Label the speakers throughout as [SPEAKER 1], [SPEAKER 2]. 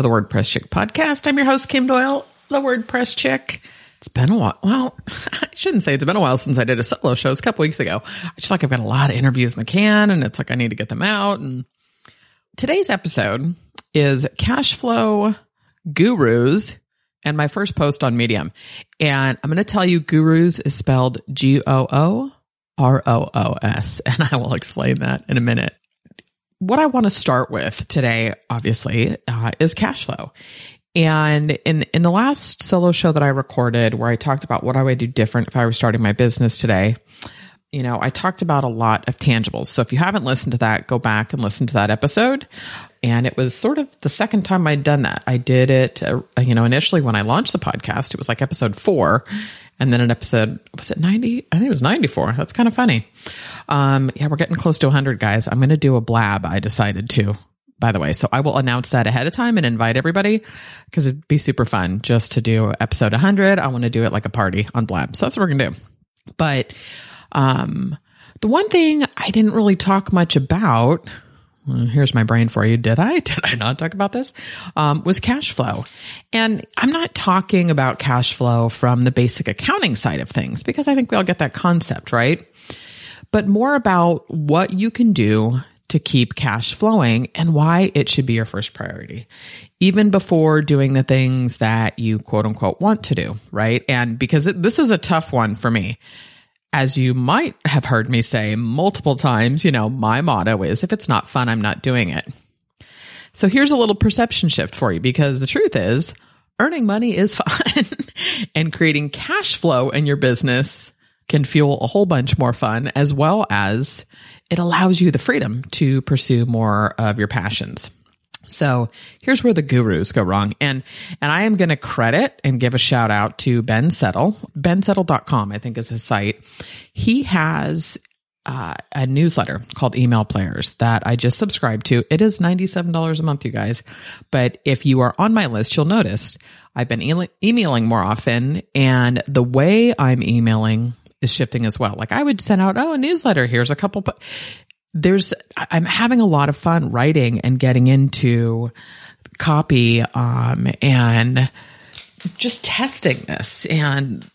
[SPEAKER 1] of the WordPress Chick podcast. I'm your host, Kim Doyle, the WordPress Chick. It's been a while. Well, I shouldn't say it's been a while since I did a solo show. It's a couple weeks ago. I just feel like I've got a lot of interviews in the can and it's like I need to get them out. And today's episode is cash flow gurus and my first post on Medium. And I'm going to tell you gurus is spelled G O O R O O S. And I will explain that in a minute what I want to start with today, obviously, uh, is cash flow. And in in the last solo show that I recorded, where I talked about what I would do different if I were starting my business today, you know, I talked about a lot of tangibles. So if you haven't listened to that, go back and listen to that episode. And it was sort of the second time I'd done that. I did it, uh, you know, initially when I launched the podcast, it was like episode four. And then an episode, was it 90? I think it was 94. That's kind of funny. Um, yeah, we're getting close to 100 guys. I'm going to do a blab. I decided to, by the way. So I will announce that ahead of time and invite everybody because it'd be super fun just to do episode 100. I want to do it like a party on blab. So that's what we're going to do. But, um, the one thing I didn't really talk much about here's my brain for you. Did I? Did I not talk about this? Um, was cash flow. And I'm not talking about cash flow from the basic accounting side of things because I think we all get that concept, right? But more about what you can do to keep cash flowing and why it should be your first priority, even before doing the things that you quote unquote want to do, right? And because it, this is a tough one for me as you might have heard me say multiple times, you know, my motto is if it's not fun, I'm not doing it. So here's a little perception shift for you because the truth is earning money is fun and creating cash flow in your business can fuel a whole bunch more fun as well as it allows you the freedom to pursue more of your passions. So here's where the gurus go wrong. And, and I am going to credit and give a shout out to Ben Settle. BenSettle.com, I think is his site. He has uh, a newsletter called Email Players that I just subscribed to. It is $97 a month, you guys. But if you are on my list, you'll notice I've been e- emailing more often and the way I'm emailing is shifting as well. Like I would send out, oh, a newsletter. Here's a couple there's I'm having a lot of fun writing and getting into copy um, and just testing this. And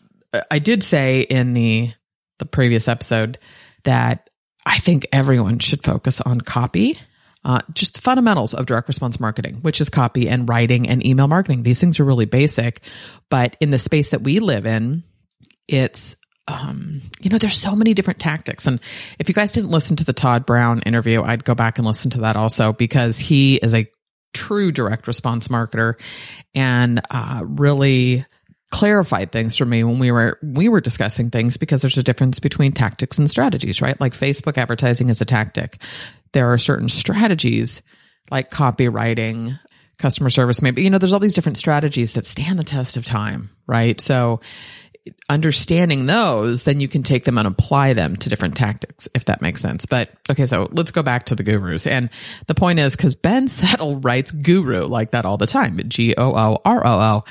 [SPEAKER 1] I did say in the the previous episode that I think everyone should focus on copy. Uh, just fundamentals of direct response marketing, which is copy and writing and email marketing. These things are really basic, but in the space that we live in, it's um, you know, there's so many different tactics. And if you guys didn't listen to the Todd Brown interview, I'd go back and listen to that also because he is a true direct response marketer and uh, really clarified things for me when we were we were discussing things because there's a difference between tactics and strategies, right? Like Facebook advertising is a tactic. There are certain strategies like copywriting, customer service, maybe, you know, there's all these different strategies that stand the test of time, right? So understanding those, then you can take them and apply them to different tactics, if that makes sense. But okay, so let's go back to the gurus. And the point is because Ben Settle writes guru like that all the time, G O O R O O.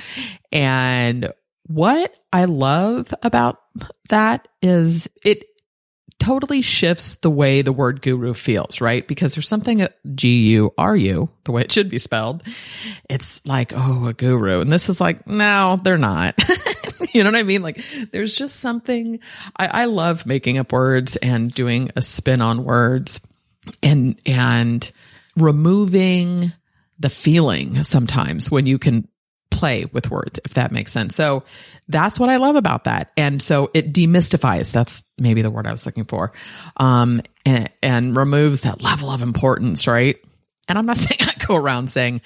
[SPEAKER 1] And what I love about that is it totally shifts the way the word guru feels, right? Because there's something uh, G U R U, the way it should be spelled. It's like, oh, a guru. And this is like, no, they're not. you know what I mean? Like there's just something I, I love making up words and doing a spin on words and and removing the feeling sometimes when you can play with words, if that makes sense. So that's what I love about that. And so it demystifies, that's maybe the word I was looking for, um, and, and removes that level of importance, right? And I'm not saying I go around saying,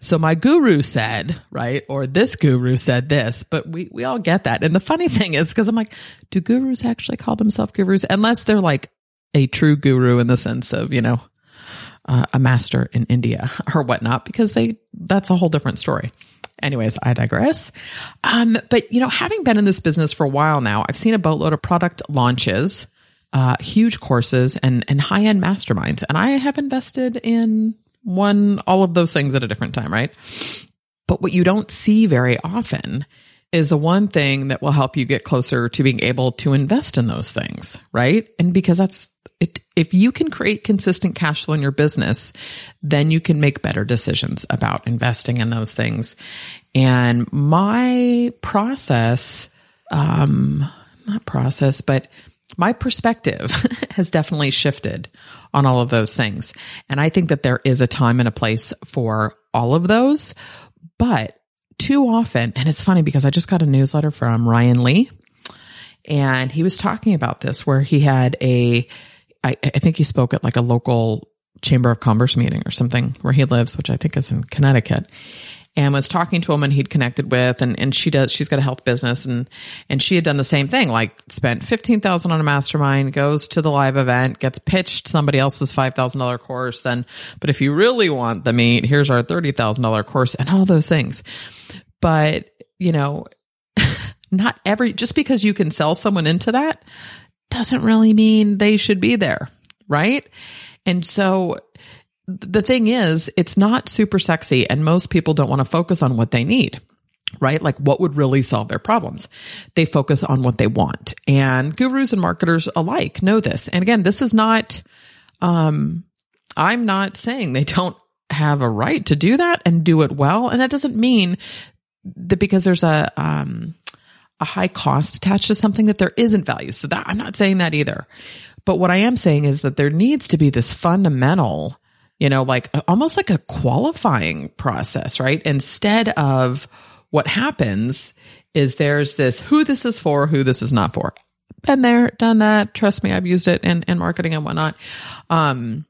[SPEAKER 1] so my guru said, right? Or this guru said this, but we, we all get that. And the funny thing is, cause I'm like, do gurus actually call themselves gurus? Unless they're like a true guru in the sense of, you know, uh, a master in India or whatnot, because they, that's a whole different story. Anyways, I digress. Um, but you know, having been in this business for a while now, I've seen a boatload of product launches, uh, huge courses, and and high end masterminds, and I have invested in one all of those things at a different time, right? But what you don't see very often is the one thing that will help you get closer to being able to invest in those things, right? And because that's it, if you can create consistent cash flow in your business, then you can make better decisions about investing in those things. And my process, um, not process, but my perspective has definitely shifted on all of those things. And I think that there is a time and a place for all of those. But too often, and it's funny because I just got a newsletter from Ryan Lee, and he was talking about this where he had a, I, I think he spoke at like a local chamber of commerce meeting or something where he lives, which I think is in Connecticut and was talking to a woman he'd connected with and, and she does she's got a health business and and she had done the same thing like spent 15000 on a mastermind goes to the live event gets pitched somebody else's $5000 course then but if you really want the meat here's our $30000 course and all those things. But you know not every just because you can sell someone into that doesn't really mean they should be there right? And so the thing is, it's not super sexy, and most people don't want to focus on what they need right? Like what would really solve their problems? They focus on what they want. And gurus and marketers alike know this. And again, this is not, um, I'm not saying they don't have a right to do that and do it well. And that doesn't mean that because there's a, um, a high cost attached to something that there isn't value. So that I'm not saying that either. But what I am saying is that there needs to be this fundamental you know, like almost like a qualifying process, right? Instead of what happens is there's this who this is for, who this is not for. Been there, done that. Trust me, I've used it in, in marketing and whatnot. Um,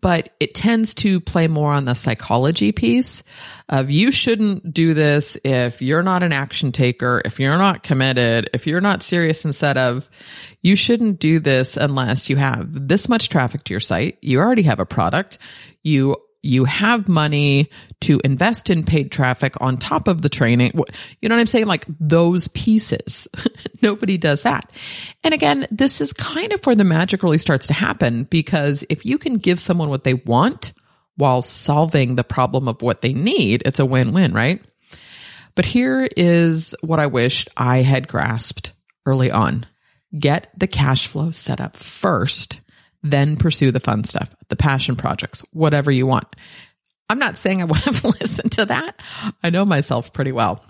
[SPEAKER 1] but it tends to play more on the psychology piece of you shouldn't do this if you're not an action taker, if you're not committed, if you're not serious instead of you shouldn't do this unless you have this much traffic to your site. You already have a product. You you have money to invest in paid traffic on top of the training. You know what I'm saying? Like those pieces. Nobody does that. And again, this is kind of where the magic really starts to happen because if you can give someone what they want while solving the problem of what they need, it's a win win, right? But here is what I wished I had grasped early on get the cash flow set up first then pursue the fun stuff, the passion projects, whatever you want. I'm not saying I would have listened to that. I know myself pretty well.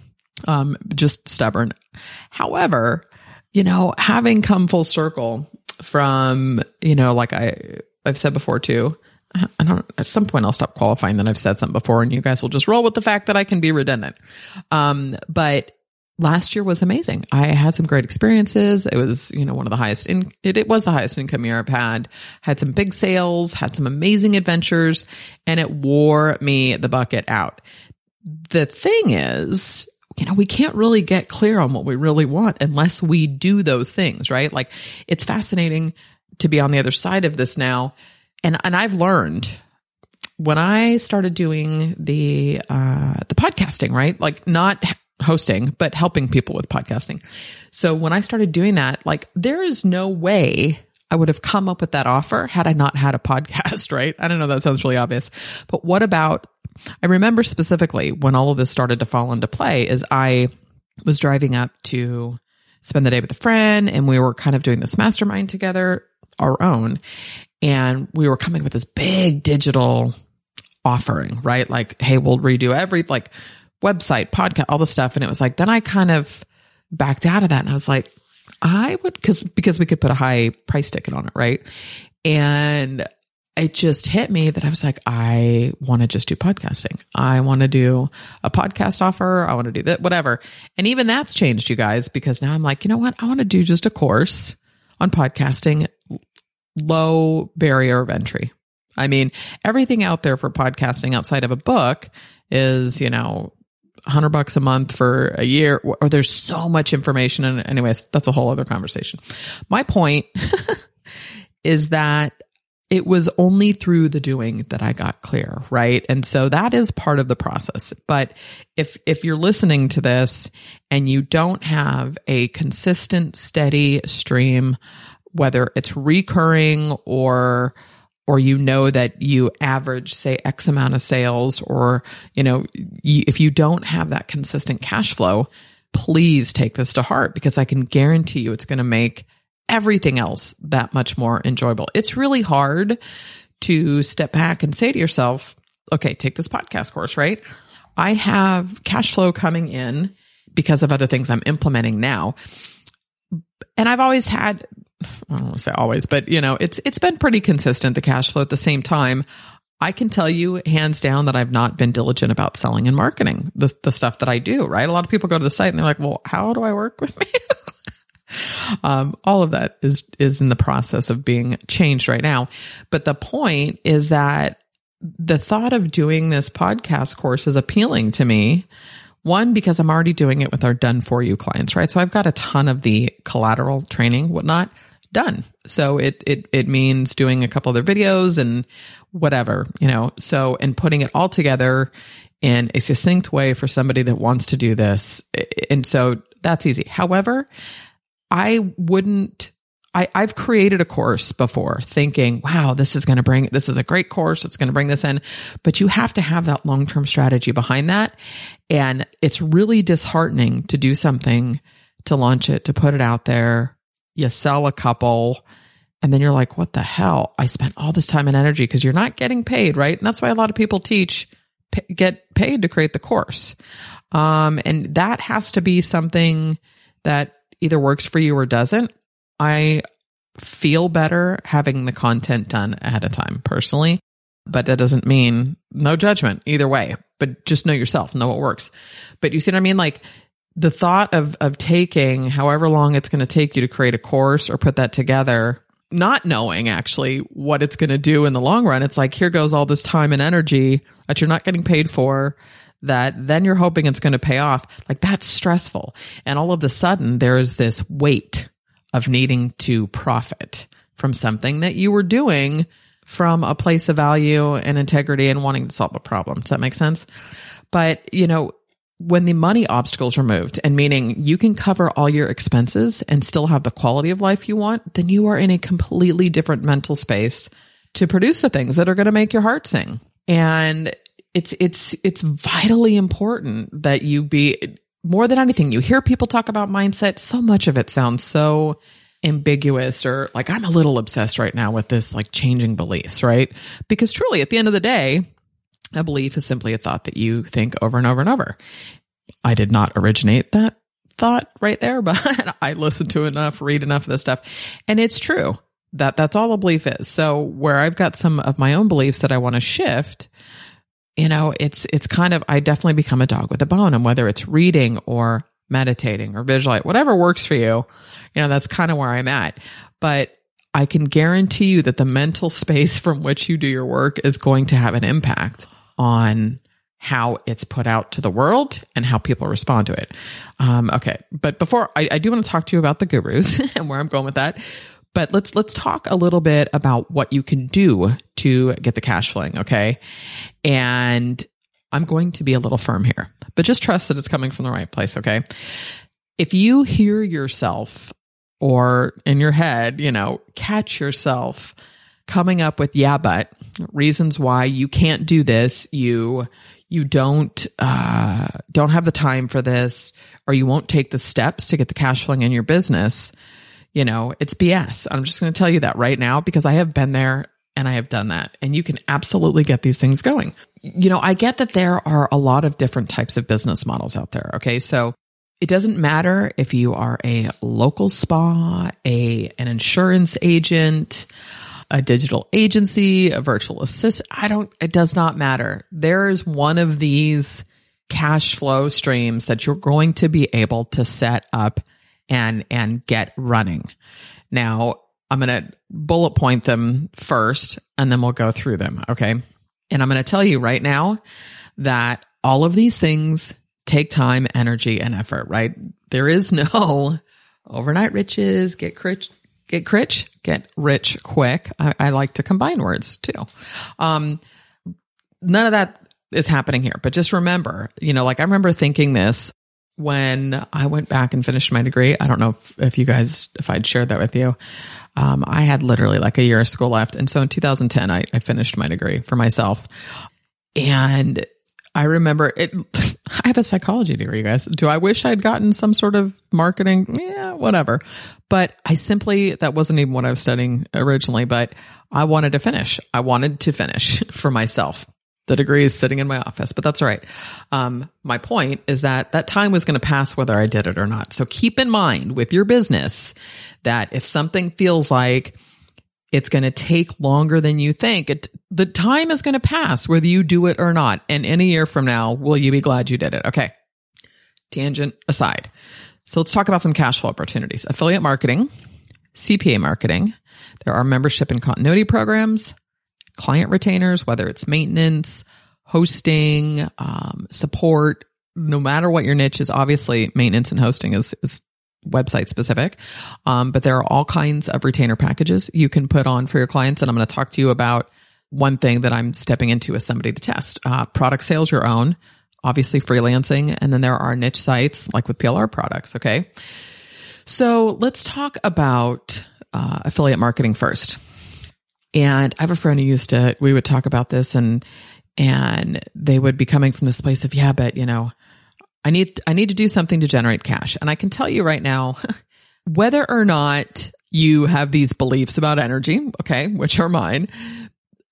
[SPEAKER 1] Um, just stubborn. However, you know, having come full circle from, you know, like I, I've said before too, I don't, at some point I'll stop qualifying that I've said something before and you guys will just roll with the fact that I can be redundant. Um, but last year was amazing. I had some great experiences. It was, you know, one of the highest in it, it was the highest income year I've had. Had some big sales, had some amazing adventures, and it wore me the bucket out. The thing is, you know, we can't really get clear on what we really want unless we do those things, right? Like it's fascinating to be on the other side of this now. And and I've learned when I started doing the uh the podcasting, right? Like not hosting, but helping people with podcasting. So when I started doing that, like there is no way I would have come up with that offer had I not had a podcast, right? I don't know. That sounds really obvious, but what about, I remember specifically when all of this started to fall into play is I was driving up to spend the day with a friend and we were kind of doing this mastermind together, our own. And we were coming with this big digital offering, right? Like, hey, we'll redo every, like, website, podcast, all the stuff. And it was like, then I kind of backed out of that. And I was like, I would, cause, because we could put a high price ticket on it. Right. And it just hit me that I was like, I want to just do podcasting. I want to do a podcast offer. I want to do that, whatever. And even that's changed, you guys, because now I'm like, you know what? I want to do just a course on podcasting, low barrier of entry. I mean, everything out there for podcasting outside of a book is, you know, hundred bucks a month for a year, or there's so much information. And anyways, that's a whole other conversation. My point is that it was only through the doing that I got clear, right? And so that is part of the process. But if if you're listening to this and you don't have a consistent steady stream whether it's recurring or or you know that you average say x amount of sales or you know if you don't have that consistent cash flow please take this to heart because i can guarantee you it's going to make everything else that much more enjoyable. It's really hard to step back and say to yourself okay take this podcast course right? I have cash flow coming in because of other things i'm implementing now. And i've always had I don't want to say always, but you know, it's it's been pretty consistent the cash flow at the same time. I can tell you hands down that I've not been diligent about selling and marketing the the stuff that I do, right? A lot of people go to the site and they're like, "Well, how do I work with me?" um, all of that is is in the process of being changed right now. But the point is that the thought of doing this podcast course is appealing to me one, because I'm already doing it with our done for you clients, right? So I've got a ton of the collateral training, whatnot done. So it it it means doing a couple other videos and whatever, you know. So and putting it all together in a succinct way for somebody that wants to do this. And so that's easy. However, I wouldn't I, I've created a course before thinking, wow, this is going to bring, this is a great course. It's going to bring this in, but you have to have that long term strategy behind that. And it's really disheartening to do something, to launch it, to put it out there, you sell a couple, and then you're like, what the hell? I spent all this time and energy because you're not getting paid, right? And that's why a lot of people teach, p- get paid to create the course. Um, and that has to be something that either works for you or doesn't. I feel better having the content done ahead of time personally, but that doesn't mean no judgment either way, but just know yourself, know what works. But you see what I mean? Like the thought of of taking however long it's going to take you to create a course or put that together not knowing actually what it's going to do in the long run it's like here goes all this time and energy that you're not getting paid for that then you're hoping it's going to pay off. Like that's stressful. And all of a sudden there is this weight of needing to profit from something that you were doing from a place of value and integrity and wanting to solve a problem. Does that make sense? But you know when the money obstacles removed and meaning you can cover all your expenses and still have the quality of life you want, then you are in a completely different mental space to produce the things that are going to make your heart sing. And it's it's it's vitally important that you be more than anything. You hear people talk about mindset, so much of it sounds so ambiguous or like I'm a little obsessed right now with this like changing beliefs, right? Because truly at the end of the day, a belief is simply a thought that you think over and over and over. I did not originate that thought right there, but I listened to enough, read enough of this stuff. And it's true that that's all a belief is. So where I've got some of my own beliefs that I want to shift, you know, it's, it's kind of, I definitely become a dog with a bone. And whether it's reading or meditating or visualize, whatever works for you, you know, that's kind of where I'm at. But I can guarantee you that the mental space from which you do your work is going to have an impact on how it's put out to the world and how people respond to it. Um, okay, but before I, I do want to talk to you about the gurus and where I'm going with that. But let's let's talk a little bit about what you can do to get the cash flowing. Okay, and I'm going to be a little firm here, but just trust that it's coming from the right place. Okay, if you hear yourself or in your head, you know, catch yourself coming up with yeah but reasons why you can't do this you you don't uh, don't have the time for this or you won't take the steps to get the cash flowing in your business you know it's bs i'm just going to tell you that right now because i have been there and i have done that and you can absolutely get these things going. You know i get that there are a lot of different types of business models out there okay? So it doesn't matter if you are a local spa a an insurance agent a digital agency, a virtual assistant. I don't, it does not matter. There is one of these cash flow streams that you're going to be able to set up and, and get running. Now, I'm going to bullet point them first and then we'll go through them. Okay. And I'm going to tell you right now that all of these things take time, energy, and effort, right? There is no overnight riches, get rich, get rich, get rich quick. I, I like to combine words too. Um, none of that is happening here, but just remember, you know, like I remember thinking this when I went back and finished my degree. I don't know if, if you guys, if I'd shared that with you. Um, I had literally like a year of school left. And so in 2010, I, I finished my degree for myself. And I remember it. I have a psychology degree, you guys. Do I wish I'd gotten some sort of marketing? Yeah, whatever. But I simply, that wasn't even what I was studying originally, but I wanted to finish. I wanted to finish for myself. The degree is sitting in my office, but that's all right. Um, my point is that that time was going to pass whether I did it or not. So keep in mind with your business that if something feels like it's going to take longer than you think, it, the time is going to pass whether you do it or not. And in a year from now, will you be glad you did it? Okay. Tangent aside. So let's talk about some cash flow opportunities. Affiliate marketing, CPA marketing. There are membership and continuity programs, client retainers, whether it's maintenance, hosting, um, support, no matter what your niche is, obviously maintenance and hosting is, is website specific. Um, but there are all kinds of retainer packages you can put on for your clients. And I'm going to talk to you about one thing that I'm stepping into as somebody to test. Uh, product sales your own, obviously freelancing. And then there are niche sites like with PLR products. Okay. So let's talk about uh, affiliate marketing first. And I have a friend who used to, we would talk about this and, and they would be coming from this place of, yeah, but you know, I need, I need to do something to generate cash. And I can tell you right now, whether or not you have these beliefs about energy, okay, which are mine,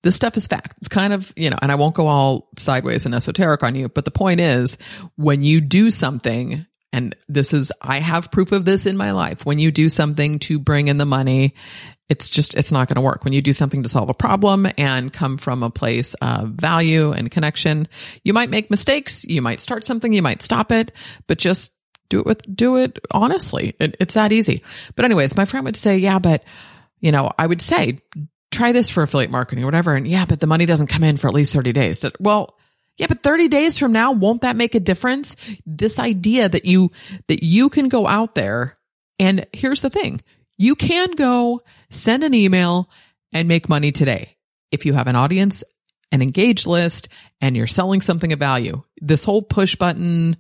[SPEAKER 1] this stuff is fact. It's kind of, you know, and I won't go all sideways and esoteric on you, but the point is when you do something, and this is, I have proof of this in my life, when you do something to bring in the money it's just it's not going to work. When you do something to solve a problem and come from a place of value and connection you might make mistakes you might start something you might stop it but just do it with do it honestly. It, it's that easy. But anyways my friend would say yeah but you know i would say try this for affiliate marketing or whatever and yeah but the money doesn't come in for at least 30 days well yeah, but 30 days from now, won't that make a difference? This idea that you, that you can go out there and here's the thing. You can go send an email and make money today. If you have an audience, an engaged list, and you're selling something of value. This whole push button,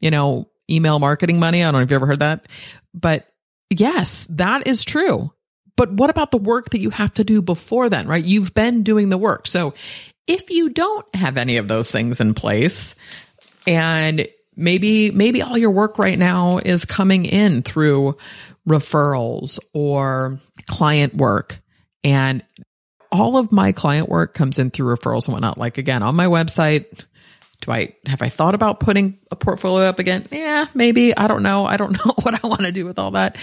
[SPEAKER 1] you know, email marketing money. I don't know if you've ever heard that, but yes, that is true. But what about the work that you have to do before then, right? You've been doing the work. So if you don't have any of those things in place and maybe, maybe all your work right now is coming in through referrals or client work. And all of my client work comes in through referrals and whatnot. Like again, on my website, do I have I thought about putting a portfolio up again? Yeah, maybe. I don't know. I don't know what I want to do with all that.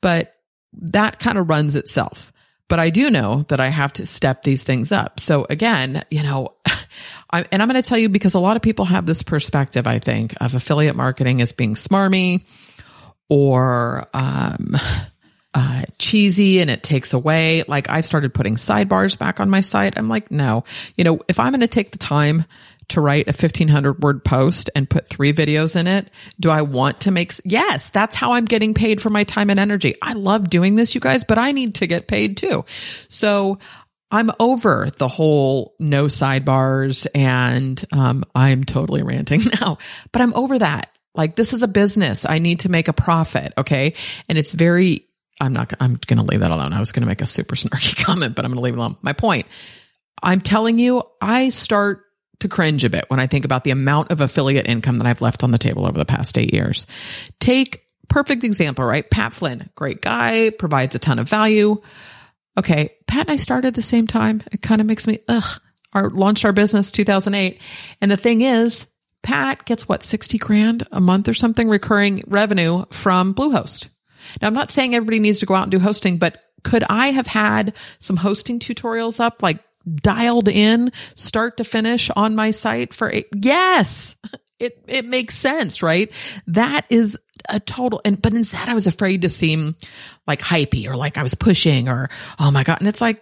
[SPEAKER 1] But that kind of runs itself. But I do know that I have to step these things up. So again, you know, I, and I'm going to tell you because a lot of people have this perspective, I think, of affiliate marketing as being smarmy or um, uh, cheesy and it takes away. Like I've started putting sidebars back on my site. I'm like, no, you know, if I'm going to take the time to write a 1500 word post and put three videos in it, do I want to make, yes, that's how I'm getting paid for my time and energy. I love doing this, you guys, but I need to get paid too. So I'm over the whole no sidebars and um, I'm totally ranting now, but I'm over that. Like this is a business. I need to make a profit. Okay. And it's very, I'm not, I'm going to leave that alone. I was going to make a super snarky comment, but I'm going to leave it alone. My point, I'm telling you, I start to cringe a bit when I think about the amount of affiliate income that I've left on the table over the past eight years. Take perfect example, right? Pat Flynn, great guy, provides a ton of value. Okay. Pat and I started at the same time. It kind of makes me, ugh, our launched our business 2008. And the thing is, Pat gets what, 60 grand a month or something recurring revenue from Bluehost. Now, I'm not saying everybody needs to go out and do hosting, but could I have had some hosting tutorials up, like dialed in start to finish on my site for eight? Yes. It, it makes sense, right? That is a total, and, but instead I was afraid to seem like hypey or like I was pushing or, oh my God. And it's like,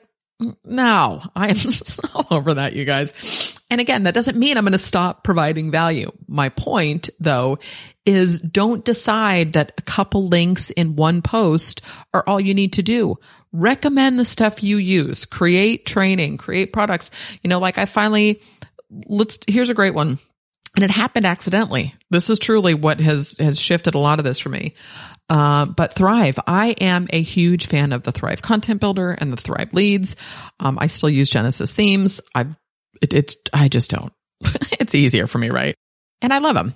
[SPEAKER 1] No, I am so over that, you guys. And again, that doesn't mean I'm going to stop providing value. My point though is don't decide that a couple links in one post are all you need to do. Recommend the stuff you use, create training, create products. You know, like I finally, let's, here's a great one. And it happened accidentally. This is truly what has, has shifted a lot of this for me. Uh, but Thrive, I am a huge fan of the Thrive content builder and the Thrive leads. Um, I still use Genesis themes. I've, it, it's, I just don't. it's easier for me, right? And I love them.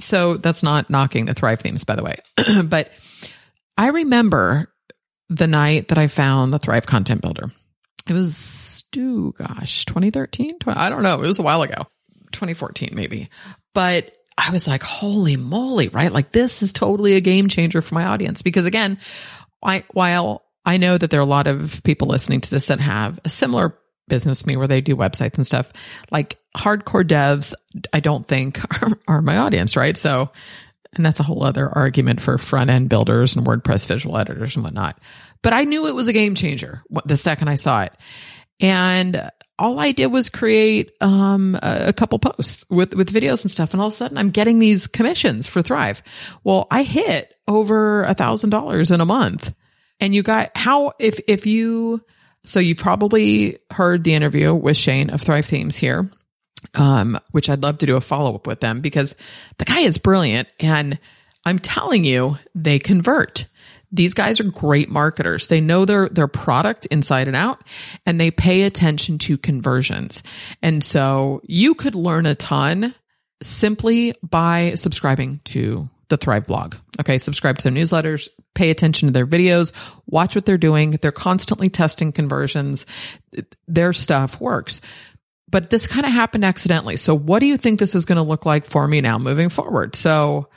[SPEAKER 1] So that's not knocking the Thrive themes, by the way. but I remember the night that I found the Thrive content builder. It was, oh gosh, 2013? 20, I don't know. It was a while ago. 2014 maybe. But I was like, holy moly, right? Like this is totally a game changer for my audience because again, I, while I know that there are a lot of people listening to this that have a similar business to me where they do websites and stuff, like hardcore devs, I don't think are, are my audience, right? So, and that's a whole other argument for front end builders and WordPress visual editors and whatnot. But I knew it was a game changer the second I saw it. And all I did was create um, a couple posts with with videos and stuff, and all of a sudden I'm getting these commissions for Thrive. Well, I hit over a thousand dollars in a month, and you got how if if you so you probably heard the interview with Shane of Thrive Themes here, um, which I'd love to do a follow up with them because the guy is brilliant, and I'm telling you they convert. These guys are great marketers. They know their, their product inside and out and they pay attention to conversions. And so you could learn a ton simply by subscribing to the Thrive blog. Okay. Subscribe to their newsletters, pay attention to their videos, watch what they're doing. They're constantly testing conversions. Their stuff works. But this kind of happened accidentally. So what do you think this is going to look like for me now moving forward? So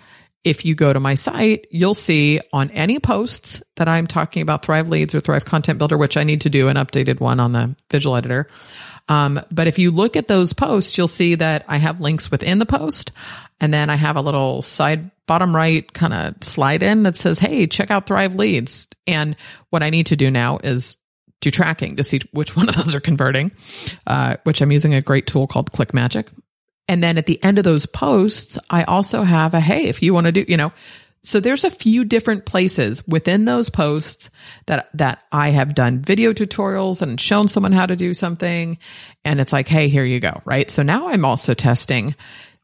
[SPEAKER 1] if you go to my site, you'll see on any posts that I'm talking about Thrive Leads or Thrive Content Builder, which I need to do an updated one on the visual editor. Um, but if you look at those posts, you'll see that I have links within the post. And then I have a little side bottom right kind of slide in that says, Hey, check out Thrive Leads. And what I need to do now is do tracking to see which one of those are converting, uh, which I'm using a great tool called ClickMagick. And then at the end of those posts, I also have a, Hey, if you want to do, you know, so there's a few different places within those posts that, that I have done video tutorials and shown someone how to do something. And it's like, Hey, here you go. Right. So now I'm also testing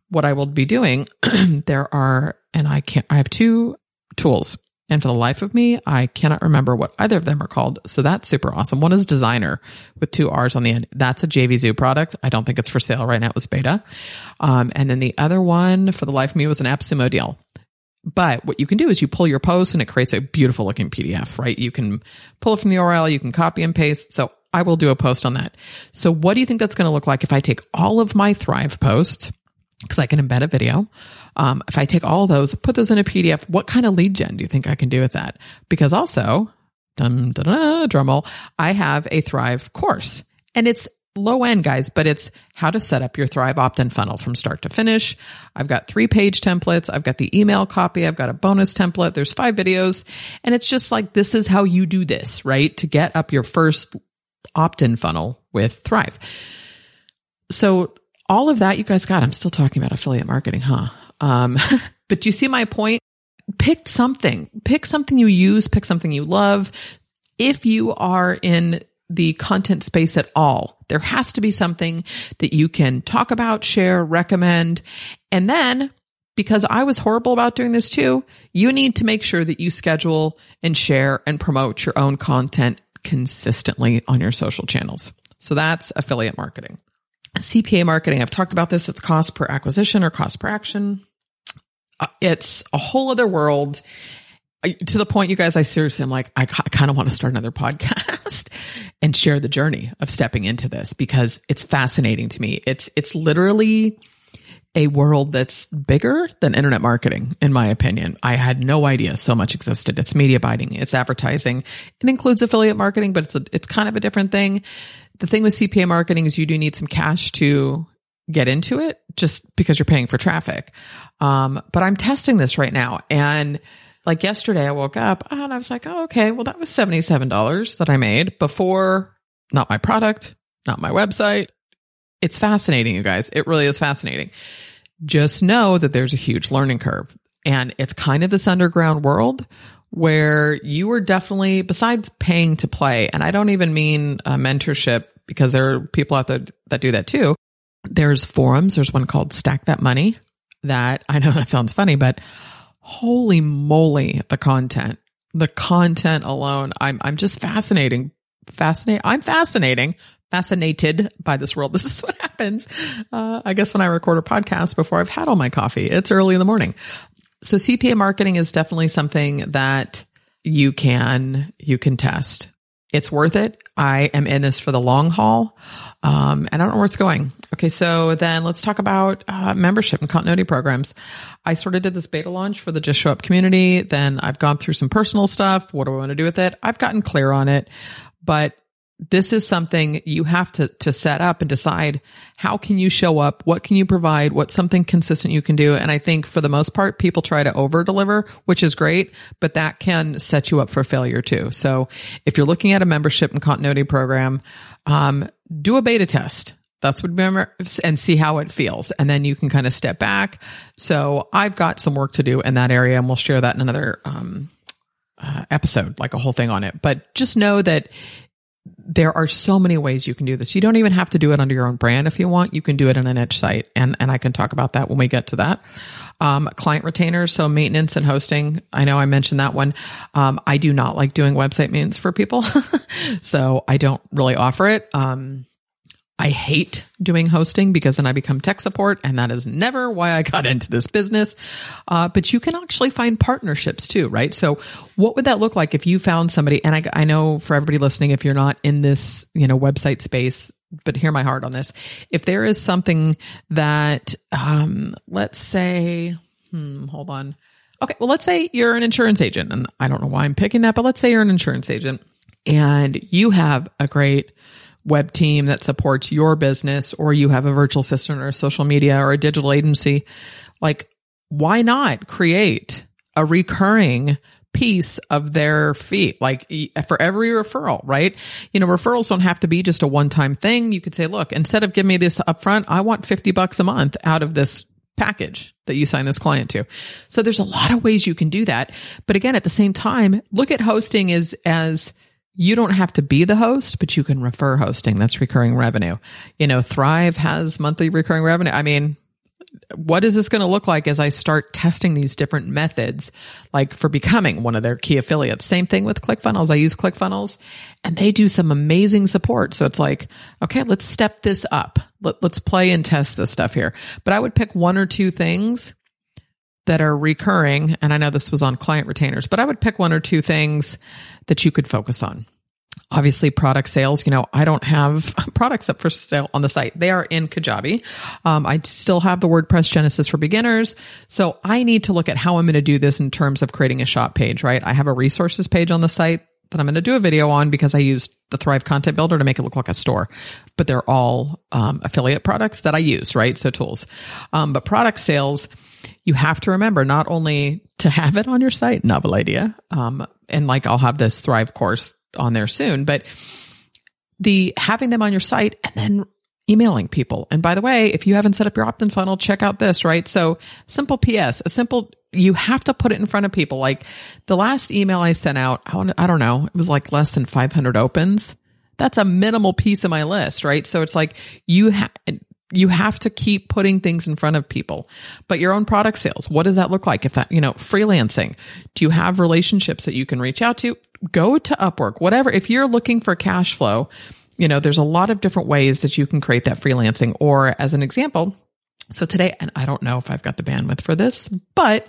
[SPEAKER 1] what I will be doing. there are, and I can't, I have two tools and for the life of me, I cannot remember what either of them are called. So that's super awesome. One is designer with two R's on the end. That's a JVZoo product. I don't think it's for sale right now. It was beta. Um, and then the other one for the life of me was an AppSumo deal. But what you can do is you pull your post and it creates a beautiful looking PDF, right? You can pull it from the URL, you can copy and paste. So I will do a post on that. So what do you think that's going to look like if I take all of my Thrive posts? Because I can embed a video. Um, if I take all those, put those in a PDF, what kind of lead gen do you think I can do with that? Because also, dun, dun, dun, I have a Thrive course and it's low end guys, but it's how to set up your Thrive opt-in funnel from start to finish. I've got three page templates. I've got the email copy. I've got a bonus template. There's five videos and it's just like, this is how you do this, right? To get up your first opt-in funnel with Thrive. So all of that you guys got. I'm still talking about affiliate marketing, huh? Um, but you see my point? Pick something, pick something you use, pick something you love. If you are in the content space at all, there has to be something that you can talk about, share, recommend. And then because I was horrible about doing this too, you need to make sure that you schedule and share and promote your own content consistently on your social channels. So that's affiliate marketing. CPA marketing, I've talked about this. It's cost per acquisition or cost per action. Uh, it's a whole other world to the point, you guys, I seriously am like, I, I kind of want to start another podcast and share the journey of stepping into this because it's fascinating to me. It's, it's literally a world that's bigger than internet marketing, in my opinion. I had no idea so much existed. It's media buying, it's advertising. It includes affiliate marketing, but it's a, it's kind of a different thing. The thing with CPA marketing is you do need some cash to get into it just because you're paying for traffic. Um, but I'm testing this right now. And like yesterday, I woke up and I was like, oh, okay, well, that was $77 that I made before not my product, not my website. It's fascinating, you guys. It really is fascinating. Just know that there's a huge learning curve and it's kind of this underground world where you are definitely, besides paying to play, and I don't even mean a mentorship because there are people out there that do that too. There's forums. There's one called Stack That Money that I know that sounds funny, but holy moly, the content, the content alone. I'm, I'm just fascinating, fascinating. I'm fascinating, fascinated by this world. This is what happens. Uh, I guess when I record a podcast before I've had all my coffee, it's early in the morning. So CPA marketing is definitely something that you can, you can test. It's worth it. I am in this for the long haul. Um, and I don't know where it's going. Okay. So then let's talk about uh, membership and continuity programs. I sort of did this beta launch for the Just Show Up community. Then I've gone through some personal stuff. What do I want to do with it? I've gotten clear on it, but this is something you have to, to set up and decide how can you show up? What can you provide? What's something consistent you can do? And I think for the most part, people try to over deliver, which is great, but that can set you up for failure too. So if you're looking at a membership and continuity program, um, do a beta test. That's what remember and see how it feels. And then you can kind of step back. So I've got some work to do in that area and we'll share that in another, um, uh, episode, like a whole thing on it. But just know that there are so many ways you can do this. You don't even have to do it under your own brand if you want. You can do it in a niche site, and and I can talk about that when we get to that. Um, client retainers, so maintenance and hosting. I know I mentioned that one. Um, I do not like doing website maintenance for people, so I don't really offer it. Um, I hate doing hosting because then I become tech support, and that is never why I got into this business. Uh, but you can actually find partnerships too, right? So, what would that look like if you found somebody? And I, I know for everybody listening, if you're not in this, you know, website space, but hear my heart on this. If there is something that, um, let's say, hmm, hold on. Okay, well, let's say you're an insurance agent, and I don't know why I'm picking that, but let's say you're an insurance agent and you have a great web team that supports your business or you have a virtual assistant or social media or a digital agency, like why not create a recurring piece of their fee, like for every referral, right? You know, referrals don't have to be just a one time thing. You could say, look, instead of giving me this upfront, I want 50 bucks a month out of this package that you sign this client to. So there's a lot of ways you can do that. But again, at the same time, look at hosting as, as, you don't have to be the host, but you can refer hosting. That's recurring revenue. You know, Thrive has monthly recurring revenue. I mean, what is this going to look like as I start testing these different methods, like for becoming one of their key affiliates? Same thing with ClickFunnels. I use ClickFunnels and they do some amazing support. So it's like, okay, let's step this up. Let, let's play and test this stuff here. But I would pick one or two things that are recurring. And I know this was on client retainers, but I would pick one or two things that you could focus on. Obviously, product sales. You know, I don't have products up for sale on the site. They are in Kajabi. Um, I still have the WordPress Genesis for beginners. So I need to look at how I'm going to do this in terms of creating a shop page, right? I have a resources page on the site that I'm going to do a video on because I used the Thrive Content Builder to make it look like a store. But they're all um, affiliate products that I use, right? So tools. Um, but product sales, you have to remember not only to have it on your site, novel idea, um, and like I'll have this Thrive course on there soon, but the having them on your site and then emailing people. And by the way, if you haven't set up your opt-in funnel, check out this, right? So simple PS, a simple, you have to put it in front of people. Like the last email I sent out, I don't know, it was like less than 500 opens. That's a minimal piece of my list, right? So it's like you have, you have to keep putting things in front of people. But your own product sales, what does that look like? If that, you know, freelancing, do you have relationships that you can reach out to? Go to Upwork, whatever. If you're looking for cash flow, you know, there's a lot of different ways that you can create that freelancing. Or as an example, so today, and I don't know if I've got the bandwidth for this, but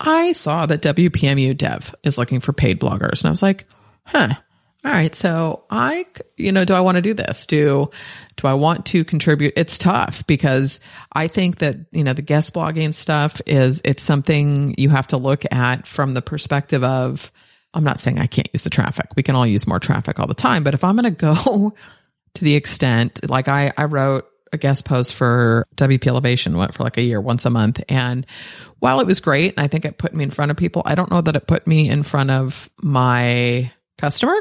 [SPEAKER 1] I saw that WPMU Dev is looking for paid bloggers. And I was like, huh, all right. So I, you know, do I want to do this? Do, do I want to contribute? It's tough because I think that, you know, the guest blogging stuff is, it's something you have to look at from the perspective of, I'm not saying I can't use the traffic. We can all use more traffic all the time. But if I'm going to go to the extent, like I, I wrote a guest post for WP Elevation, went for like a year, once a month. And while it was great, and I think it put me in front of people, I don't know that it put me in front of my customer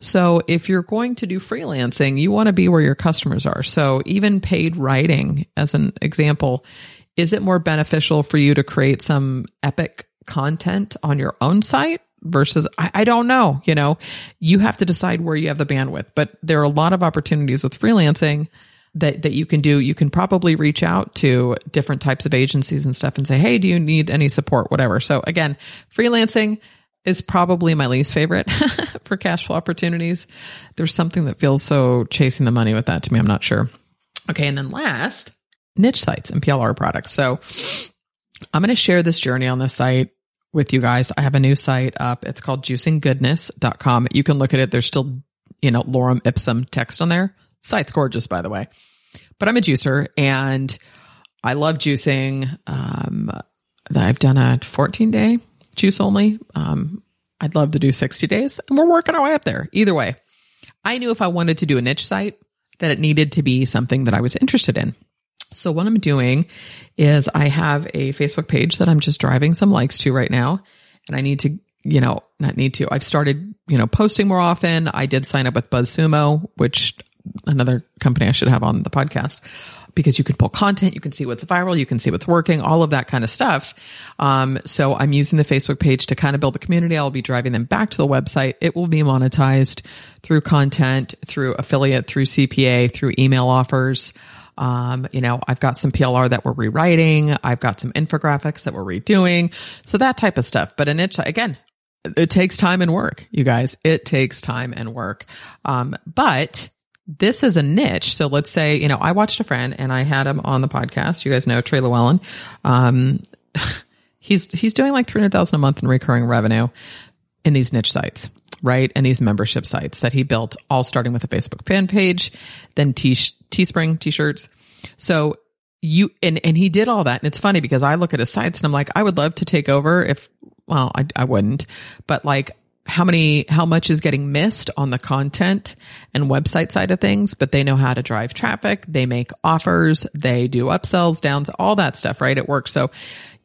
[SPEAKER 1] So if you're going to do freelancing, you want to be where your customers are. So even paid writing, as an example, is it more beneficial for you to create some epic content on your own site versus I, I, don't know you know? You have to decide where you have the bandwidth but there are a lot of opportunities with freelancing that that you can do. You can probably reach out to different types of agencies and stuff and say hey do you need any support? Whatever. So again freelancing is probably my least favorite for cash flow opportunities there's something that feels so chasing the money with that to me i'm not sure okay and then last niche sites and plr products so i'm going to share this journey on this site with you guys. I have a new site up. It's called juicinggoodness.com. You can look at it. There's still, you know, lorem ipsum text on there. Site's gorgeous, by the way. But I'm a juicer and I love juicing. Um, I've done a 14 day juice only. Um, I'd love to do 60 days and we're working our way up there. Either way, I knew if I wanted to do a niche site that it needed to be something that I was interested in. So what I'm doing is I have a Facebook page that I'm just driving some likes to right now. And I need to, you know, not need to. I've started, you know, posting more often. I did sign up with BuzzSumo, which another company I should have on the podcast because you can pull content, you can see what's viral, you can see what's working, all of that kind of stuff. Um, so I'm using the Facebook page to kind of build the community. I'll be driving them back to the website. It will be monetized through content, through affiliate, through CPA, through email offers. Um, you know, I've got some PLR that we're rewriting. I've got some infographics that we're redoing. So that type of stuff. But a niche, again, it takes time and work, you guys. It takes time and work. Um, but this is a niche. So let's say, you know, I watched a friend and I had him on the podcast. You guys know Trey Lewellen. Um, he's, he's doing like 300,000 a month in recurring revenue in these niche sites right? And these membership sites that he built, all starting with a Facebook fan page, then T Teespring t-shirts. So you and and he did all that, and it's funny because I look at his sites and I'm like, I would love to take over if well, I I wouldn't, but like how many how much is getting missed on the content and website side of things but they know how to drive traffic they make offers they do upsells downs all that stuff right it works so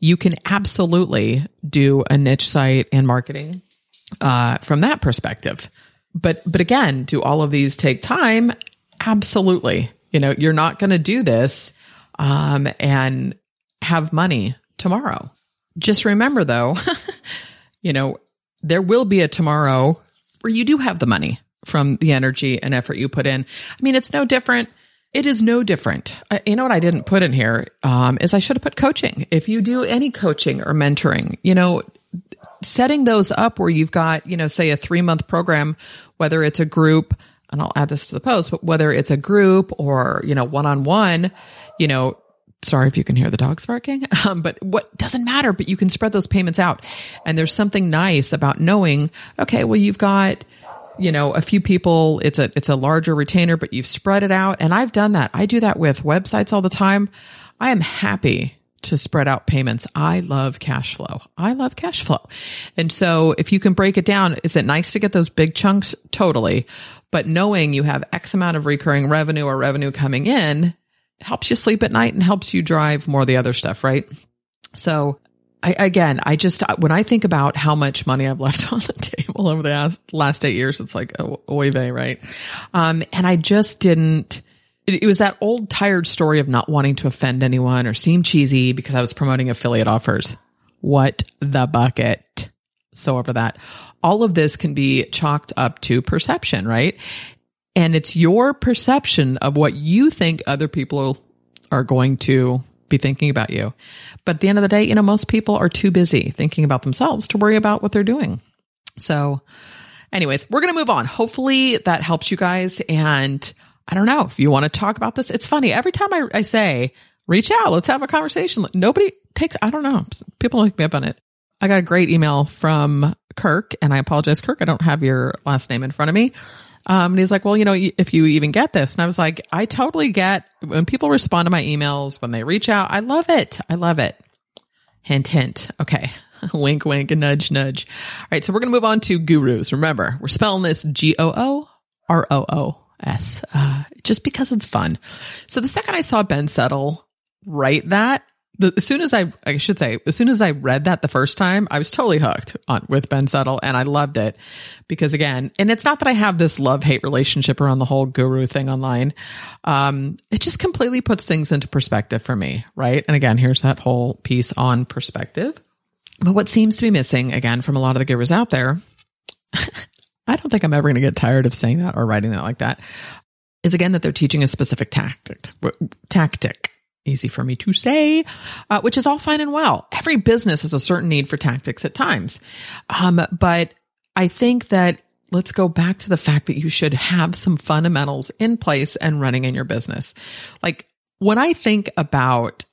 [SPEAKER 1] you can absolutely do a niche site and marketing uh, from that perspective. But but again, do all of these take time? Absolutely. You know, you're not going to do this um, and have money tomorrow. Just remember, though, you know, there will be a tomorrow where you do have the money from the energy and effort you put in. I mean, it's no different. It is no different. I, you know what I didn't put in here um, is I should have put coaching. If you do any coaching or mentoring, you know, setting those up where you've got, you know, say a three month program, whether it's a group, and I'll add this to the post, but whether it's a group or, you know, one on one, you know, sorry if you can hear the dogs barking, um, but what doesn't matter, but you can spread those payments out. And there's something nice about knowing, okay, well, you've got, you know, a few people, it's a, it's a larger retainer, but you've spread it out. And I've done that. I do that with websites all the time. I am happy to spread out payments. I love cash flow. I love cash flow. And so if you can break it down, is it nice to get those big chunks? Totally. But knowing you have X amount of recurring revenue or revenue coming in helps you sleep at night and helps you drive more of the other stuff, right? So I, again, I just, when I think about how much money I've left on the table over the last eight years, it's like, oh, oy vey, right? Um, and I just didn't, it, it was that old tired story of not wanting to offend anyone or seem cheesy because I was promoting affiliate offers. What the bucket? So over that. All of this can be chalked up to perception, right? And it's your perception of what you think other people are going to be thinking about you. But at the end of the day, you know, most people are too busy thinking about themselves to worry about what they're doing. So, anyways, we're going to move on. Hopefully that helps you guys. And I don't know if you want to talk about this. It's funny. Every time I, I say, reach out, let's have a conversation. Nobody takes, I don't know. People look me up on it. I got a great email from Kirk and I apologize, Kirk. I don't have your last name in front of me. Um, and he's like, well, you know, if you even get this. And I was like, I totally get when people respond to my emails, when they reach out, I love it. I love it. Hint, hint. Okay. wink, wink, and nudge, nudge. All right. So we're going to move on to gurus. Remember, we're spelling this G O O R O O. S, uh, just because it's fun. So the second I saw Ben Settle write that, the, as soon as I, I should say, as soon as I read that the first time, I was totally hooked on with Ben Settle and I loved it because again, and it's not that I have this love hate relationship around the whole guru thing online. Um, it just completely puts things into perspective for me. Right. And again, here's that whole piece on perspective. But what seems to be missing again from a lot of the gurus out there, I don't think I'm ever going to get tired of saying that or writing that like that, is again that they're teaching a specific tactic, tactic easy for me to say, uh, which is all fine and well. Every business has a certain need for tactics at times. Um, but I think that let's go back to the fact that you should have some fundamentals in place and running in your business. Like when I think about,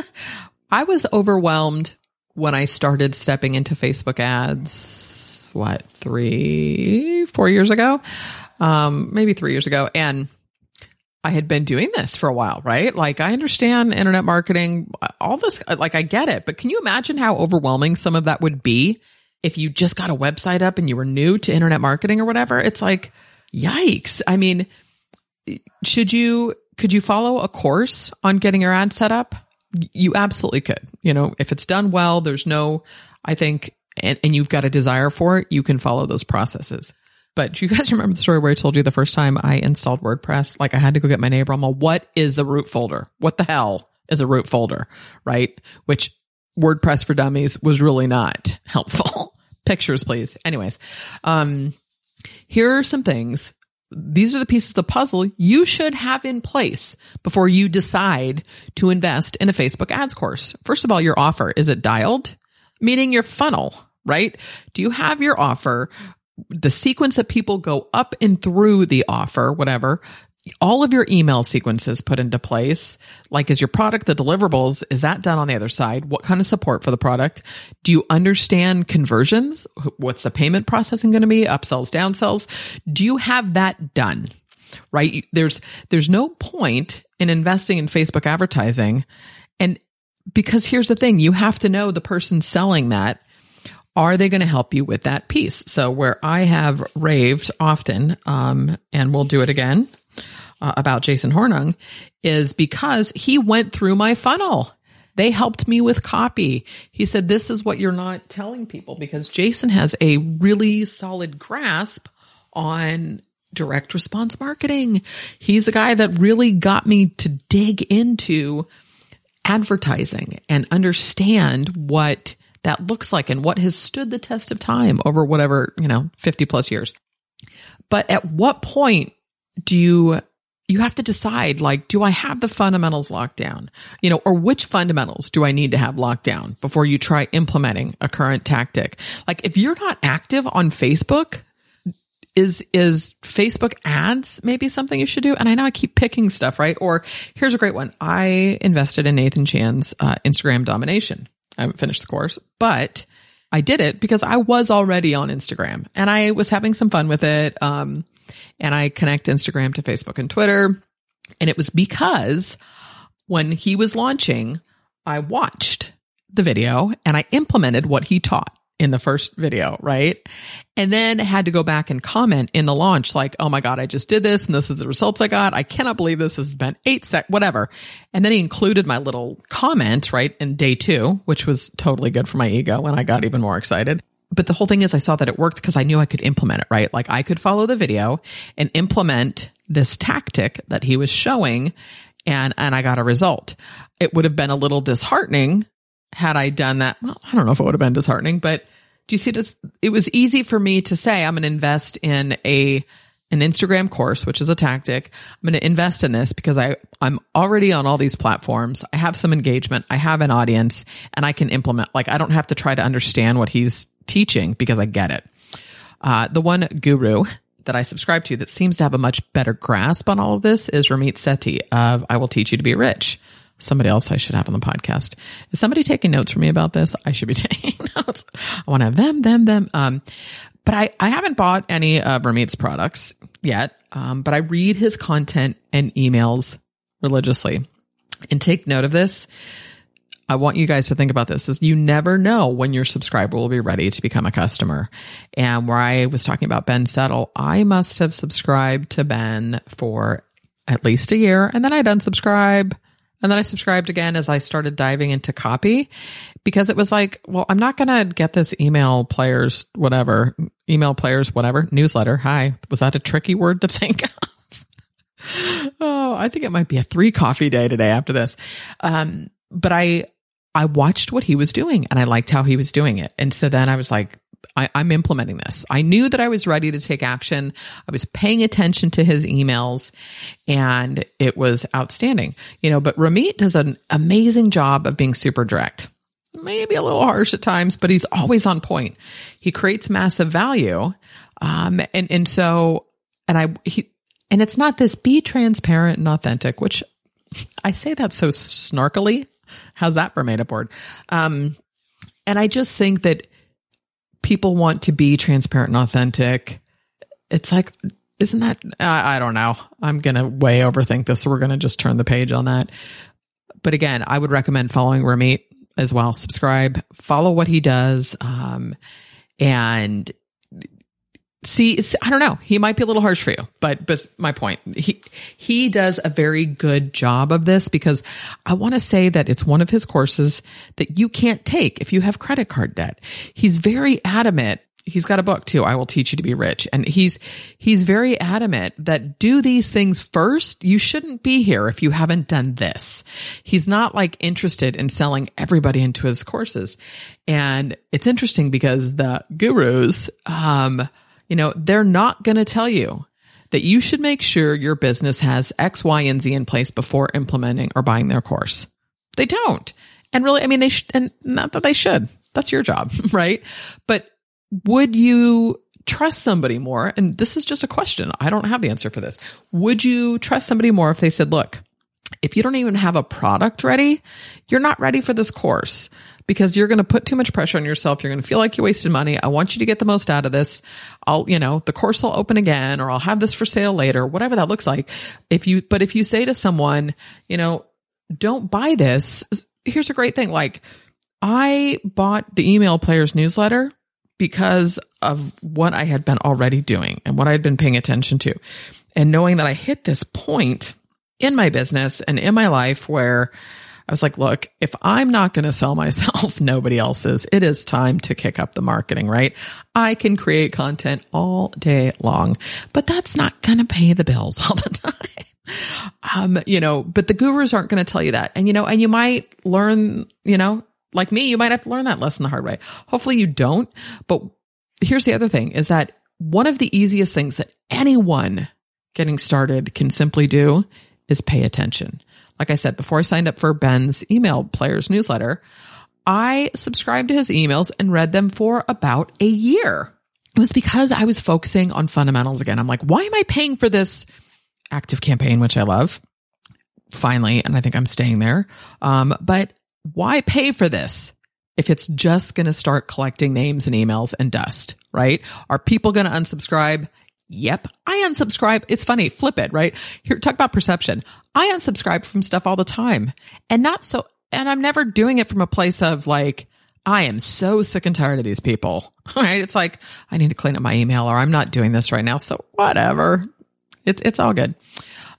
[SPEAKER 1] I was overwhelmed when I started stepping into Facebook ads, what, three, four years ago? Um, maybe three years ago. And I had been doing this for a while, right? Like I understand internet marketing, all this, like I get it, but can you imagine how overwhelming some of that would be if you just got a website up and you were new to internet marketing or whatever? It's like, yikes. I mean, should you, could you follow a course on getting your ad set up? You absolutely could. You know, if it's done well, there's no, I think, and, and you've got a desire for it, you can follow those processes. But do you guys remember the story where I told you the first time I installed WordPress? Like I had to go get my neighbor. I'm like, what is the root folder? What the hell is a root folder? Right? Which WordPress for Dummies was really not helpful. Pictures, please. Anyways, um, here are some things. These are the pieces of the puzzle you should have in place before you decide to invest in a Facebook ads course. First of all, your offer. Is it dialed? Meaning your funnel, right? Do you have your offer the sequence that people go up and through the offer, whatever, all of your email sequences put into place. Like, is your product the deliverables? Is that done on the other side? What kind of support for the product? Do you understand conversions? What's the payment processing going to be? Upsells, downsells? Do you have that done? Right? There's, there's no point in investing in Facebook advertising. And because here's the thing, you have to know the person selling that are they going to help you with that piece? So where I have raved often, um, and we'll do it again uh, about Jason Hornung is because he went through my funnel. They helped me with copy. He said, this is what you're not telling people because Jason has a really solid grasp on direct response marketing. He's the guy that really got me to dig into advertising and understand what that looks like and what has stood the test of time over whatever, you know, 50 plus years. But at what point do you you have to decide like do I have the fundamentals locked down? You know, or which fundamentals do I need to have locked down before you try implementing a current tactic? Like if you're not active on Facebook, is is Facebook ads maybe something you should do? And I know I keep picking stuff, right? Or here's a great one. I invested in Nathan Chan's uh, Instagram domination. I haven't finished the course, but I did it because I was already on Instagram and I was having some fun with it. Um, and I connect Instagram to Facebook and Twitter. And it was because when he was launching, I watched the video and I implemented what he taught in the first video, right? And then had to go back and comment in the launch, like, oh my God, I just did this and this is the results I got. I cannot believe this has been eight sec, whatever. And then he included my little comment, right, in day two, which was totally good for my ego and I got even more excited. But the whole thing is I saw that it worked because I knew I could implement it, right? Like I could follow the video and implement this tactic that he was showing and, and I got a result. It would have been a little disheartening had I done that, well, I don't know if it would have been disheartening, but do you see this? It was easy for me to say, I'm going to invest in a, an Instagram course, which is a tactic. I'm going to invest in this because I, I'm already on all these platforms. I have some engagement. I have an audience and I can implement, like, I don't have to try to understand what he's teaching because I get it. Uh, the one guru that I subscribe to that seems to have a much better grasp on all of this is Ramit Sethi of I Will Teach You to Be Rich somebody else I should have on the podcast. Is somebody taking notes for me about this? I should be taking notes. I want to have them, them, them. Um, but I, I haven't bought any of Ramit's products yet. Um, but I read his content and emails religiously and take note of this. I want you guys to think about this is you never know when your subscriber will be ready to become a customer. And where I was talking about Ben Settle, I must have subscribed to Ben for at least a year and then I'd unsubscribe And then I subscribed again as I started diving into copy because it was like, well, I'm not going to get this email players, whatever, email players, whatever, newsletter. Hi. Was that a tricky word to think of? oh, I think it might be a three coffee day today after this. Um, but I, I watched what he was doing and I liked how he was doing it. And so then I was like, I, am implementing this. I knew that I was ready to take action. I was paying attention to his emails and it was outstanding. You know, but Ramit does an amazing job of being super direct. Maybe a little harsh at times, but he's always on point. He creates massive value. Um, and, and so, and I, he, and it's not this be transparent and authentic, which I say that so snarkily. How's that for made up word? Um, and I just think that people want to be transparent and authentic. It's like, isn't that, I, I don't know. I'm going to way overthink this. So we're going to just turn the page on that. But again, I would recommend following Ramit as well. Subscribe, follow what he does. Um, and see, I don't know. He might be a little harsh for you, but, but my point, he, he does a very good job of this because I want to say that it's one of his courses that you can't take if you have credit card debt. He's very adamant. He's got a book too. I will teach you to be rich. And he's, he's very adamant that do these things first. You shouldn't be here if you haven't done this. He's not like interested in selling everybody into his courses. And it's interesting because the gurus, um, you know, they're not going to tell you that you should make sure your business has X, Y, and Z in place before implementing or buying their course. They don't. And really, I mean, they should, and not that they should. That's your job, right? But would you trust somebody more? And this is just a question. I don't have the answer for this. Would you trust somebody more if they said, look, if you don't even have a product ready, you're not ready for this course because you're going to put too much pressure on yourself. You're going to feel like you wasted money. I want you to get the most out of this. I'll, you know, the course will open again or I'll have this for sale later, whatever that looks like. If you, but if you say to someone, you know, don't buy this, here's a great thing. Like I bought the email players newsletter because of what I had been already doing and what I had been paying attention to. And knowing that I hit this point in my business and in my life where I was like, look, if I'm not going to sell myself, nobody else is. It is time to kick up the marketing, right? I can create content all day long, but that's not going to pay the bills all the time. Um, you know, but the gurus aren't going to tell you that. And, you know, and you might learn, you know, like me, you might have to learn that lesson the hard way. Hopefully you don't. But here's the other thing is that one of the easiest things that anyone getting started can simply do is pay attention. Like I said, before I signed up for Ben's email players newsletter, I subscribed to his emails and read them for about a year. It was because I was focusing on fundamentals again. I'm like, why am I paying for this ActiveCampaign, which I love? Finally, and I think I'm staying there. Um, but why pay for this if it's just going to start collecting names and emails and dust, right? Are people going to unsubscribe? Yep. I unsubscribe. It's funny. Flip it, right? Here, talk about perception. I unsubscribe from stuff all the time and not so, and I'm never doing it from a place of like, I am so sick and tired of these people, right? It's like, I need to clean up my email or I'm not doing this right now. So whatever. It's, it's all good.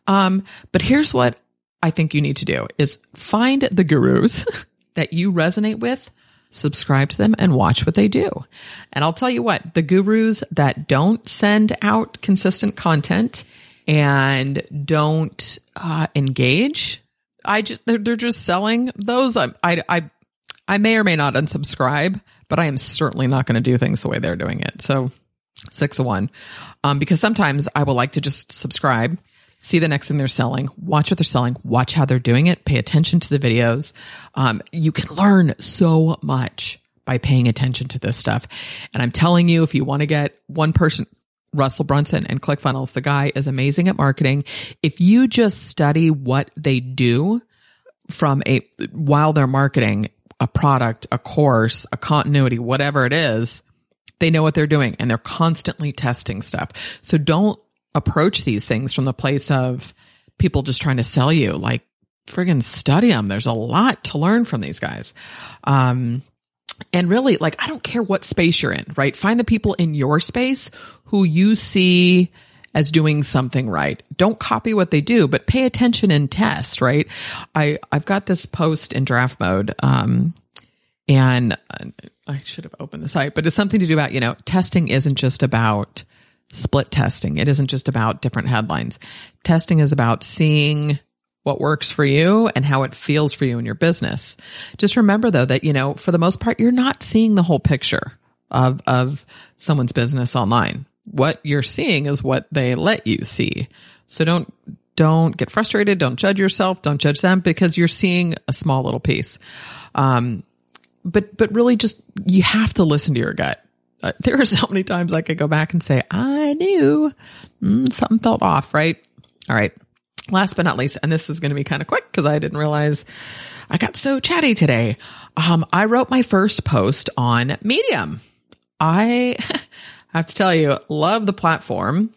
[SPEAKER 1] Um, but here's what I think you need to do is find the gurus that you resonate with subscribe to them and watch what they do. And I'll tell you what, the gurus that don't send out consistent content and don't uh, engage, I just they're, they're just selling those. I, I I I may or may not unsubscribe, but I am certainly not going to do things the way they're doing it. So six of one, um, because sometimes I will like to just subscribe see the next thing they're selling, watch what they're selling, watch how they're doing it, pay attention to the videos. Um, you can learn so much by paying attention to this stuff. And I'm telling you, if you want to get one person, Russell Brunson and ClickFunnels, the guy is amazing at marketing. If you just study what they do from a, while they're marketing a product, a course, a continuity, whatever it is, they know what they're doing and they're constantly testing stuff. So don't approach these things from the place of people just trying to sell you. Like, friggin' study them. There's a lot to learn from these guys. Um, and really, like, I don't care what space you're in, right? Find the people in your space who you see as doing something right. Don't copy what they do, but pay attention and test, right? I, I've got this post in draft mode. Um, and I should have opened the site, but it's something to do about, you know, testing isn't just about split testing. It isn't just about different headlines. Testing is about seeing what works for you and how it feels for you in your business. Just remember though that, you know, for the most part, you're not seeing the whole picture of, of someone's business online. What you're seeing is what they let you see. So don't, don't get frustrated. Don't judge yourself. Don't judge them because you're seeing a small little piece. Um, but, but really just, you have to listen to your gut. Uh, there are so many times I could go back and say, I knew mm, something felt off, right? All right. Last but not least, and this is going to be kind of quick because I didn't realize I got so chatty today. Um, I wrote my first post on Medium. I have to tell you, love the platform.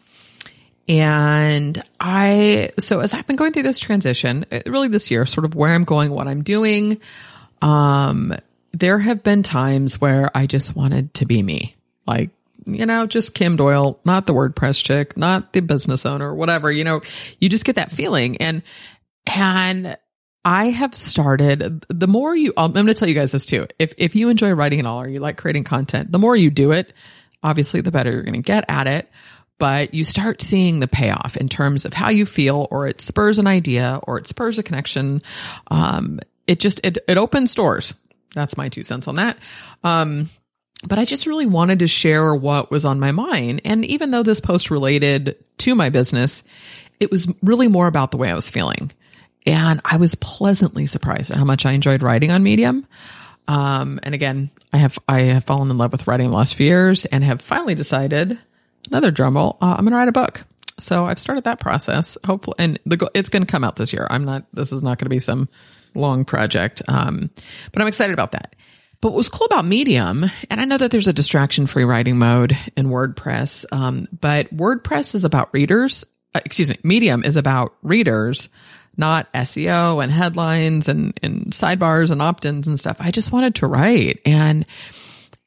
[SPEAKER 1] And I, so as I've been going through this transition, uh, really this year, sort of where I'm going, what I'm doing, um, there have been times where I just wanted to be me. Like, you know, just Kim Doyle, not the WordPress chick, not the business owner, whatever, you know, you just get that feeling. And, and I have started the more you, I'm going to tell you guys this too. If, if you enjoy writing at all or you like creating content, the more you do it, obviously the better you're going to get at it. But you start seeing the payoff in terms of how you feel, or it spurs an idea, or it spurs a connection. Um, it just, it, it opens doors. That's my two cents on that. Um, but I just really wanted to share what was on my mind. And even though this post related to my business, it was really more about the way I was feeling. And I was pleasantly surprised at how much I enjoyed writing on Medium. Um, and again, I have, I have fallen in love with writing the last few years and have finally decided another drumroll. Uh, I'm going to write a book. So I've started that process. Hopefully, and the, it's going to come out this year. I'm not, this is not going to be some long project. Um, but I'm excited about that. But what was cool about Medium, and I know that there's a distraction free writing mode in WordPress, um, but WordPress is about readers. Uh, excuse me, Medium is about readers, not SEO and headlines and, and sidebars and opt-ins and stuff. I just wanted to write, and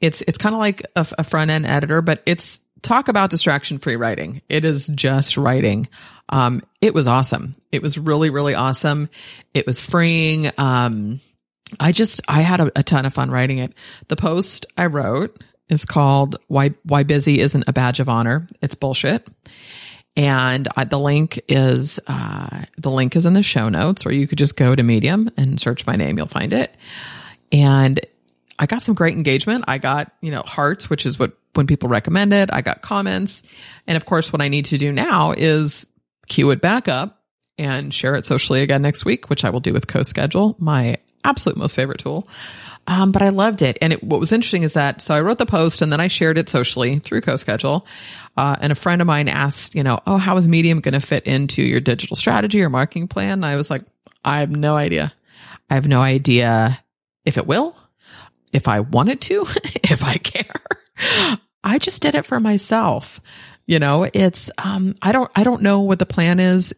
[SPEAKER 1] it's it's kind of like a, a front end editor, but it's talk about distraction free writing. It is just writing. Um, it was awesome. It was really really awesome. It was freeing. Um, I just, I had a, a ton of fun writing it. The post I wrote is called why, why busy isn't a badge of honor. It's bullshit. And I, the link is, uh, the link is in the show notes or you could just go to medium and search my name. You'll find it. And I got some great engagement. I got, you know, hearts, which is what, when people recommend it, I got comments. And of course, what I need to do now is queue it back up and share it socially again next week, which I will do with CoSchedule, my absolute most favorite tool. Um, but I loved it. And it, what was interesting is that, so I wrote the post and then I shared it socially through CoSchedule. Uh, and a friend of mine asked, you know, oh, how is Medium going to fit into your digital strategy or marketing plan? And I was like, I have no idea. I have no idea if it will, if I wanted to, if I care. I just did it for myself. You know, it's, um, I don't, I don't know what the plan is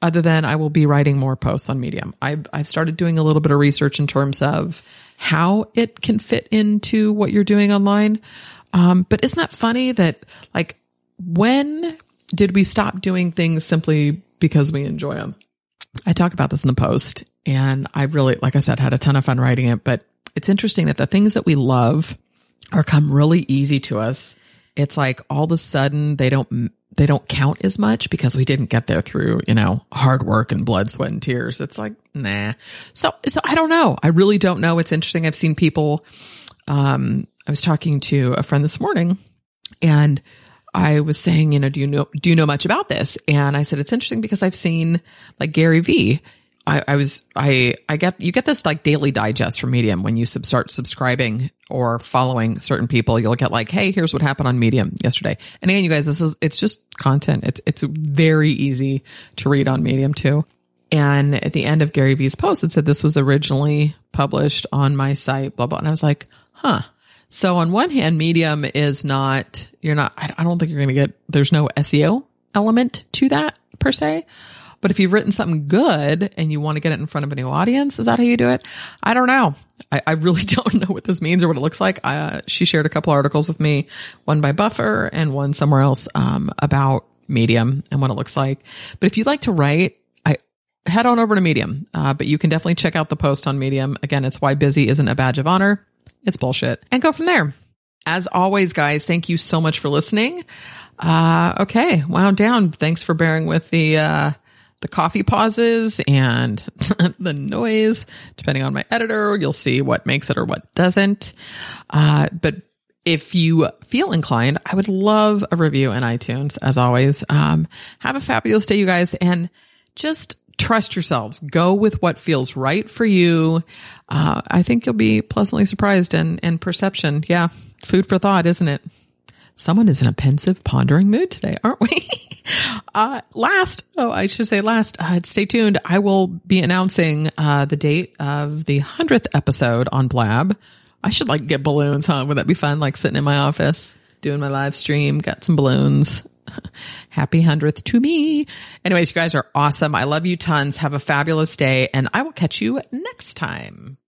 [SPEAKER 1] other than I will be writing more posts on Medium. I've, I've started doing a little bit of research in terms of how it can fit into what you're doing online. Um, but isn't that funny that like when did we stop doing things simply because we enjoy them? I talk about this in the post and I really, like I said, had a ton of fun writing it, but it's interesting that the things that we love are come really easy to us. It's like all of a sudden they don't they don't count as much because we didn't get there through, you know, hard work and blood, sweat and tears. It's like, nah. So, so I don't know. I really don't know. It's interesting. I've seen people, um, I was talking to a friend this morning and I was saying, you know, do you know, do you know much about this? And I said, it's interesting because I've seen like Gary V I, I, was I I get you get this like daily digest from Medium when you sub, start subscribing or following certain people. You'll get like, hey, here's what happened on Medium yesterday. And again, you guys, this is it's just content. It's it's very easy to read on Medium too. And at the end of Gary Vee's post, it said this was originally published on my site, blah blah. And I was like, huh. So on one hand, Medium is not you're not. I don't think you're going to get. There's no SEO element to that per se. But if you've written something good and you want to get it in front of a new audience, is that how you do it? I don't know. I, I really don't know what this means or what it looks like. Uh, she shared a couple articles with me, one by Buffer and one somewhere else, um, about Medium and what it looks like. But if you'd like to write, I head on over to Medium. Uh, but you can definitely check out the post on Medium. Again, it's why busy isn't a badge of honor. It's bullshit. And go from there. As always, guys, thank you so much for listening. Uh, okay, wound down. Thanks for bearing with the uh, the coffee pauses and the noise. Depending on my editor, you'll see what makes it or what doesn't. Uh, but if you feel inclined, I would love a review in iTunes. As always, um, have a fabulous day, you guys, and just trust yourselves. Go with what feels right for you. Uh, I think you'll be pleasantly surprised and and perception. Yeah, food for thought, isn't it? Someone is in a pensive, pondering mood today, aren't we? uh, last, oh, I should say last, uh, stay tuned. I will be announcing uh, the date of the 100th episode on Blab. I should like get balloons, huh? Would that be fun? Like sitting in my office doing my live stream, got some balloons. Happy 100th to me. Anyways, you guys are awesome. I love you tons. Have a fabulous day, and I will catch you next time.